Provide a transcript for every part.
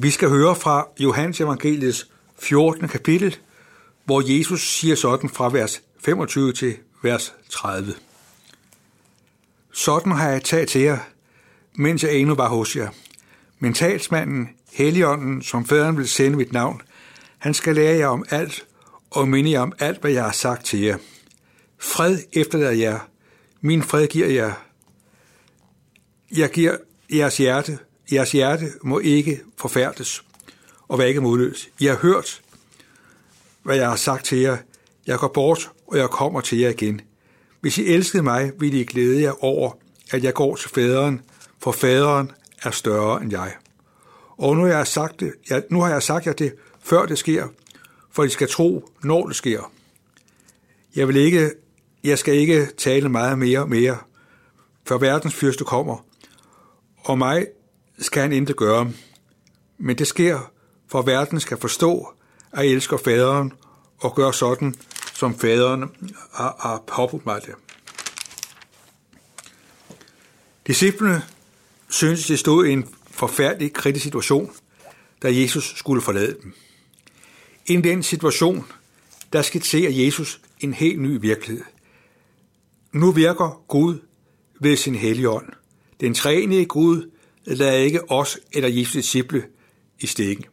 Vi skal høre fra Johannes Evangeliets 14. kapitel, hvor Jesus siger sådan fra vers 25 til vers 30. Sådan har jeg taget til jer, mens jeg endnu var hos jer. Men talsmanden, Helligånden, som faderen vil sende mit navn, han skal lære jer om alt og minde jer om alt, hvad jeg har sagt til jer. Fred efterlader jer. Min fred giver jer. Jeg giver jeres hjerte. Jeres hjerte må ikke forfærdes og være ikke modløs. I har hørt, hvad jeg har sagt til jer. Jeg går bort, og jeg kommer til jer igen. Hvis I elskede mig, ville I glæde jer over, at jeg går til faderen, for faderen er større end jeg. Og nu har jeg sagt, det, ja, nu har jeg sagt jer det, før det sker, for I skal tro, når det sker. Jeg, vil ikke, jeg skal ikke tale meget mere mere, før verdens fyrste kommer, og mig skal han intet gøre. Men det sker, for verden skal forstå, at jeg elsker faderen og gør sådan, som faderen har, har påbudt mig det. Disciplene syntes, de stod i en forfærdelig kritisk situation, da Jesus skulle forlade dem. I den situation, der skitserer Jesus en helt ny virkelighed. Nu virker Gud ved sin hellige ånd. Den træne Gud lader ikke os eller Jesu disciple i stikken.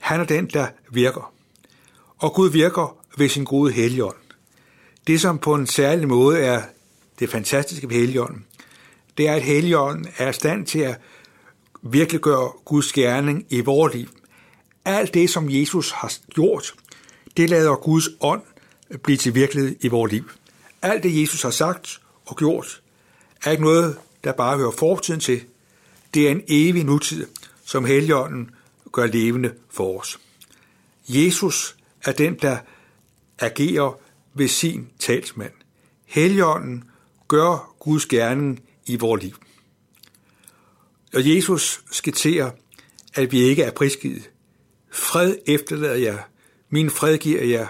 Han er den, der virker. Og Gud virker ved sin gode helligånd. Det, som på en særlig måde er det fantastiske ved helligånden, det er, at helligånden er i stand til at virkelig gøre Guds gerning i vores liv. Alt det, som Jesus har gjort, det lader Guds ånd blive til virkelighed i vores liv. Alt det, Jesus har sagt og gjort, er ikke noget, der bare hører fortiden til. Det er en evig nutid, som Helligånden gør levende for os. Jesus er den, der agerer ved sin talsmand. Helligånden gør Guds gerning i vores liv. Og Jesus skitserer, at vi ikke er prisgivet. Fred efterlader jeg, min fred giver jeg,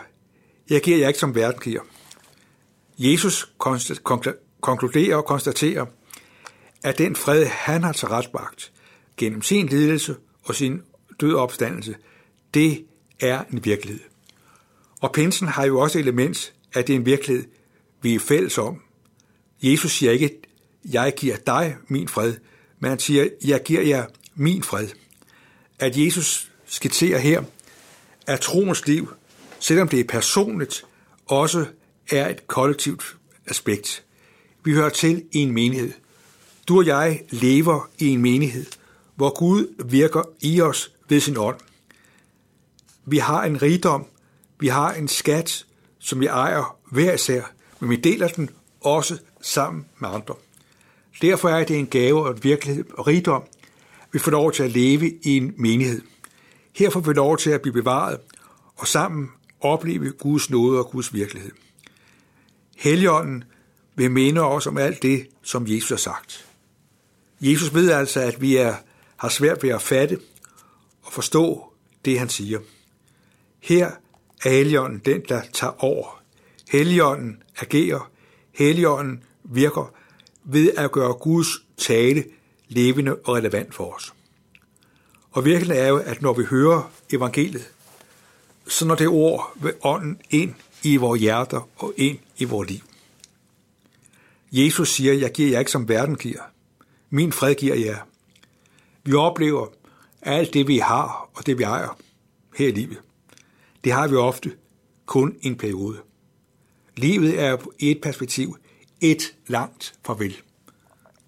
jeg giver jer ikke som verden giver. Jesus konkluderer og konstaterer, at den fred, han har tilretbragt gennem sin lidelse og sin død opstandelse, det er en virkelighed. Og pinsen har jo også element, at det er en virkelighed, vi er fælles om. Jesus siger ikke, jeg giver dig min fred, men han siger, jeg giver jer min fred. At Jesus skitserer her, at troens liv, selvom det er personligt, også er et kollektivt aspekt. Vi hører til i en menighed. Du og jeg lever i en menighed, hvor Gud virker i os ved sin ånd. Vi har en rigdom, vi har en skat, som vi ejer hver især, men vi deler den også sammen med andre. Derfor er det en gave og en virkelighed og rigdom, vi får lov til at leve i en menighed. Her får vi lov til at blive bevaret og sammen opleve Guds nåde og Guds virkelighed. Helligånden vil minde os om alt det, som Jesus har sagt. Jesus ved altså, at vi er, har svært ved at fatte og forstå det, han siger. Her er Helligånden den, der tager over. Helligånden agerer. Helligånden virker ved at gøre Guds tale levende og relevant for os. Og virkelig er jo, at når vi hører evangeliet, så når det ord ved ånden ind i vores hjerter og ind i vores liv. Jesus siger, jeg giver jer ikke som verden giver. Min fred giver jer. Vi oplever alt det, vi har og det, vi ejer her i livet. Det har vi ofte kun en periode. Livet er i et perspektiv et langt farvel.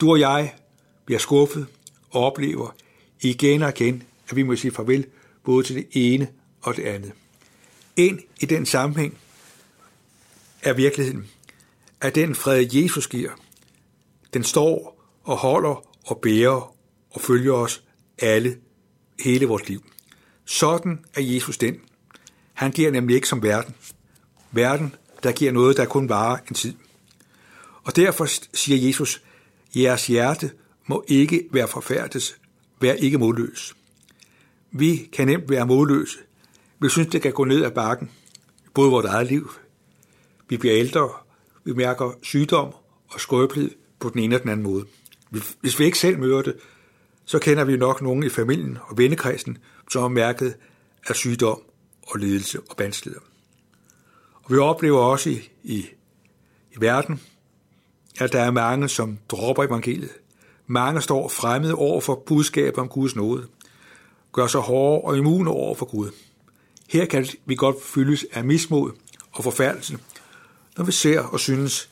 Du og jeg bliver skuffet og oplever igen og igen, at vi må sige farvel både til det ene og det andet. Ind i den sammenhæng er virkeligheden, at den fred, Jesus giver, den står og holder og bærer og følger os alle, hele vores liv. Sådan er Jesus den. Han giver nemlig ikke som verden. Verden, der giver noget, der kun varer en tid. Og derfor siger Jesus, jeres hjerte må ikke være forfærdes, vær ikke modløs. Vi kan nemt være modløse. Vi synes, det kan gå ned ad bakken, både vores eget liv. Vi bliver ældre, vi mærker sygdom og skrøbelighed på den ene og den anden måde. Hvis vi ikke selv møder det, så kender vi nok nogen i familien og vennekredsen, som er mærket af sygdom og lidelse og vanskeligheder. Og vi oplever også i, i, i verden, at der er mange, som dropper evangeliet. Mange står fremmede over for budskabet om Guds nåde, gør sig hårde og immune over for Gud. Her kan vi godt fyldes af mismod og forfærdelse, når vi ser og synes,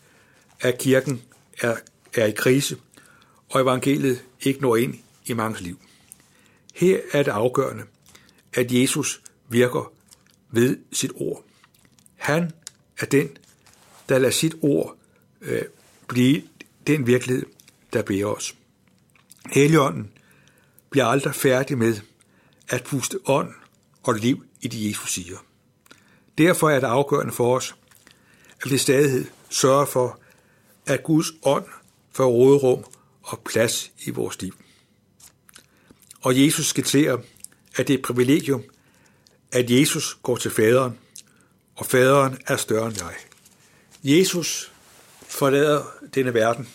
at kirken er, er i krise, og evangeliet ikke når ind i mangens liv. Her er det afgørende, at Jesus virker ved sit ord. Han er den, der lader sit ord øh, blive den virkelighed, der bærer os. Helligånden bliver aldrig færdig med at puste ånd og liv i det, Jesus siger. Derfor er det afgørende for os, at vi stadig sørger for, at Guds ånd får råderum og plads i vores liv. Og Jesus skitserer, at det er et privilegium, at Jesus går til faderen, og faderen er større end jeg. Jesus forlader denne verden,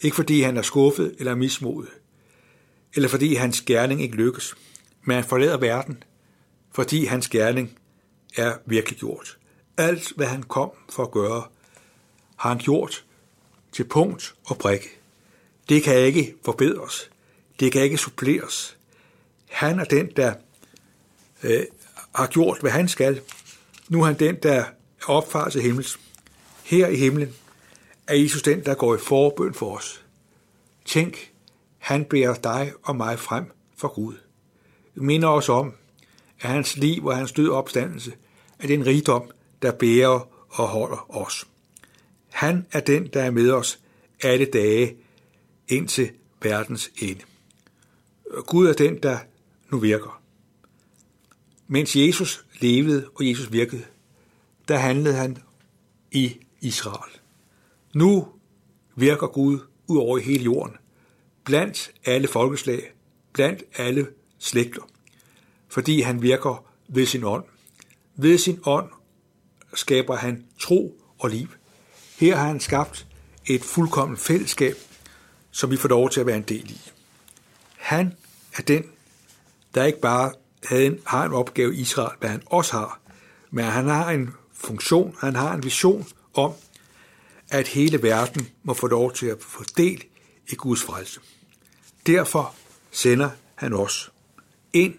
ikke fordi han er skuffet eller mismodet, eller fordi hans gerning ikke lykkes, men han forlader verden, fordi hans gerning er virkelig gjort. Alt, hvad han kom for at gøre, har han gjort til punkt og prikke. Det kan ikke forbedres. Det kan ikke suppleres. Han er den, der øh, har gjort, hvad han skal. Nu er han den, der opfarer til himmels. Her i himlen er Jesus den, der går i forbøn for os. Tænk, han bærer dig og mig frem for Gud. Det minder os om, at hans liv og hans død opstandelse er den rigdom, der bærer og holder os. Han er den, der er med os alle dage ind til verdens ende. Gud er den, der nu virker. Mens Jesus levede og Jesus virkede, der handlede han i Israel. Nu virker Gud ud over hele jorden, blandt alle folkeslag, blandt alle slægter, fordi han virker ved sin ånd. Ved sin ånd skaber han tro og liv. Her har han skabt et fuldkommen fællesskab, som vi får lov til at være en del i. Han er den, der ikke bare havde en, har en opgave i Israel, hvad han også har, men han har en funktion, han har en vision om, at hele verden må få lov til at få del i Guds frelse. Derfor sender han os ind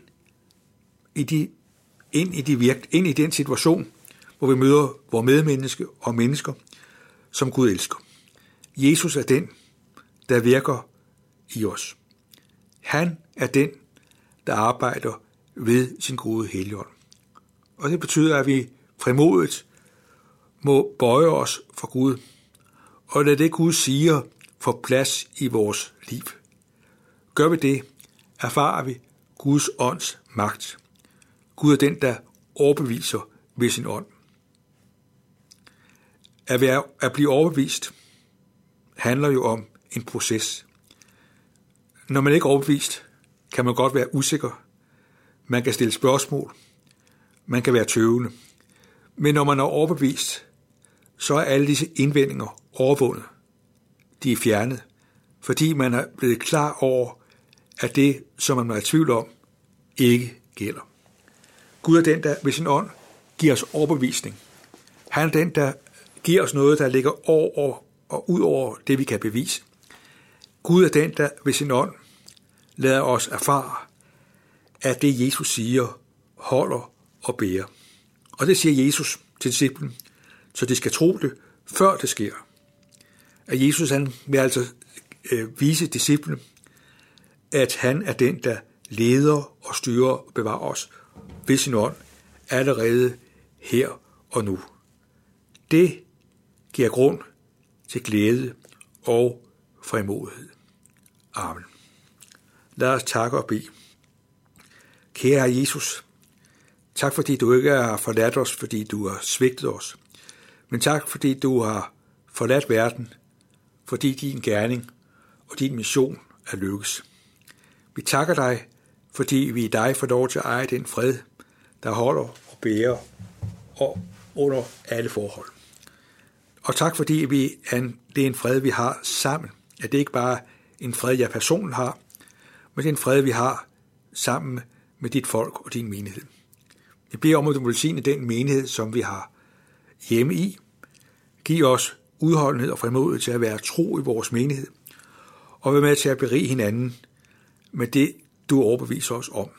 i, de, ind i, de virk, ind i den situation, hvor vi møder vores medmenneske og mennesker, som Gud elsker. Jesus er den, der virker i os. Han er den, der arbejder ved sin gode helligånd. Og det betyder, at vi frimodigt må bøje os for Gud, og lade det Gud siger få plads i vores liv. Gør vi det, erfarer vi Guds ånds magt. Gud er den, der overbeviser ved sin ånd. At, være, at blive overbevist handler jo om en proces. Når man ikke er overbevist, kan man godt være usikker. Man kan stille spørgsmål. Man kan være tøvende. Men når man er overbevist, så er alle disse indvendinger overvundet. De er fjernet, fordi man er blevet klar over, at det, som man er i tvivl om, ikke gælder. Gud er den, der ved sin ånd giver os overbevisning. Han er den, der giver os noget, der ligger over og ud over det, vi kan bevise. Gud er den, der ved sin ånd lader os erfare, at det Jesus siger, holder og bærer. Og det siger Jesus til disciplen, så de skal tro det, før det sker. At Jesus han vil altså øh, vise disciplen, at han er den, der leder og styrer og bevarer os ved sin ånd allerede her og nu. Det giver grund til glæde og frimodighed. Amen. Lad os takke og bede. Kære Jesus, tak fordi du ikke har forladt os, fordi du har svigtet os. Men tak fordi du har forladt verden, fordi din gerning og din mission er lykkes. Vi takker dig, fordi vi i dig får lov til at eje den fred, der holder og bærer og under alle forhold. Og tak fordi vi er en, det er en fred, vi har sammen. At det ikke bare en fred, jeg personligt har, med en fred, vi har sammen med dit folk og din menighed. Vi beder om, at du velsigne den menighed, som vi har hjemme i. Giv os udholdenhed og frimodighed til at være tro i vores menighed, og være med til at berige hinanden med det, du overbeviser os om.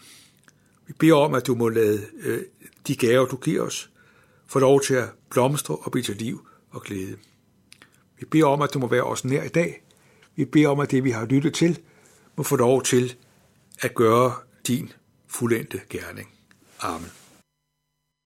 Vi beder om, at du må lade øh, de gaver, du giver os, få lov til at blomstre og blive til liv og glæde. Vi beder om, at du må være os nær i dag. Vi beder om, at det, vi har lyttet til, må få lov til at gøre din fuldendte gerning. Amen.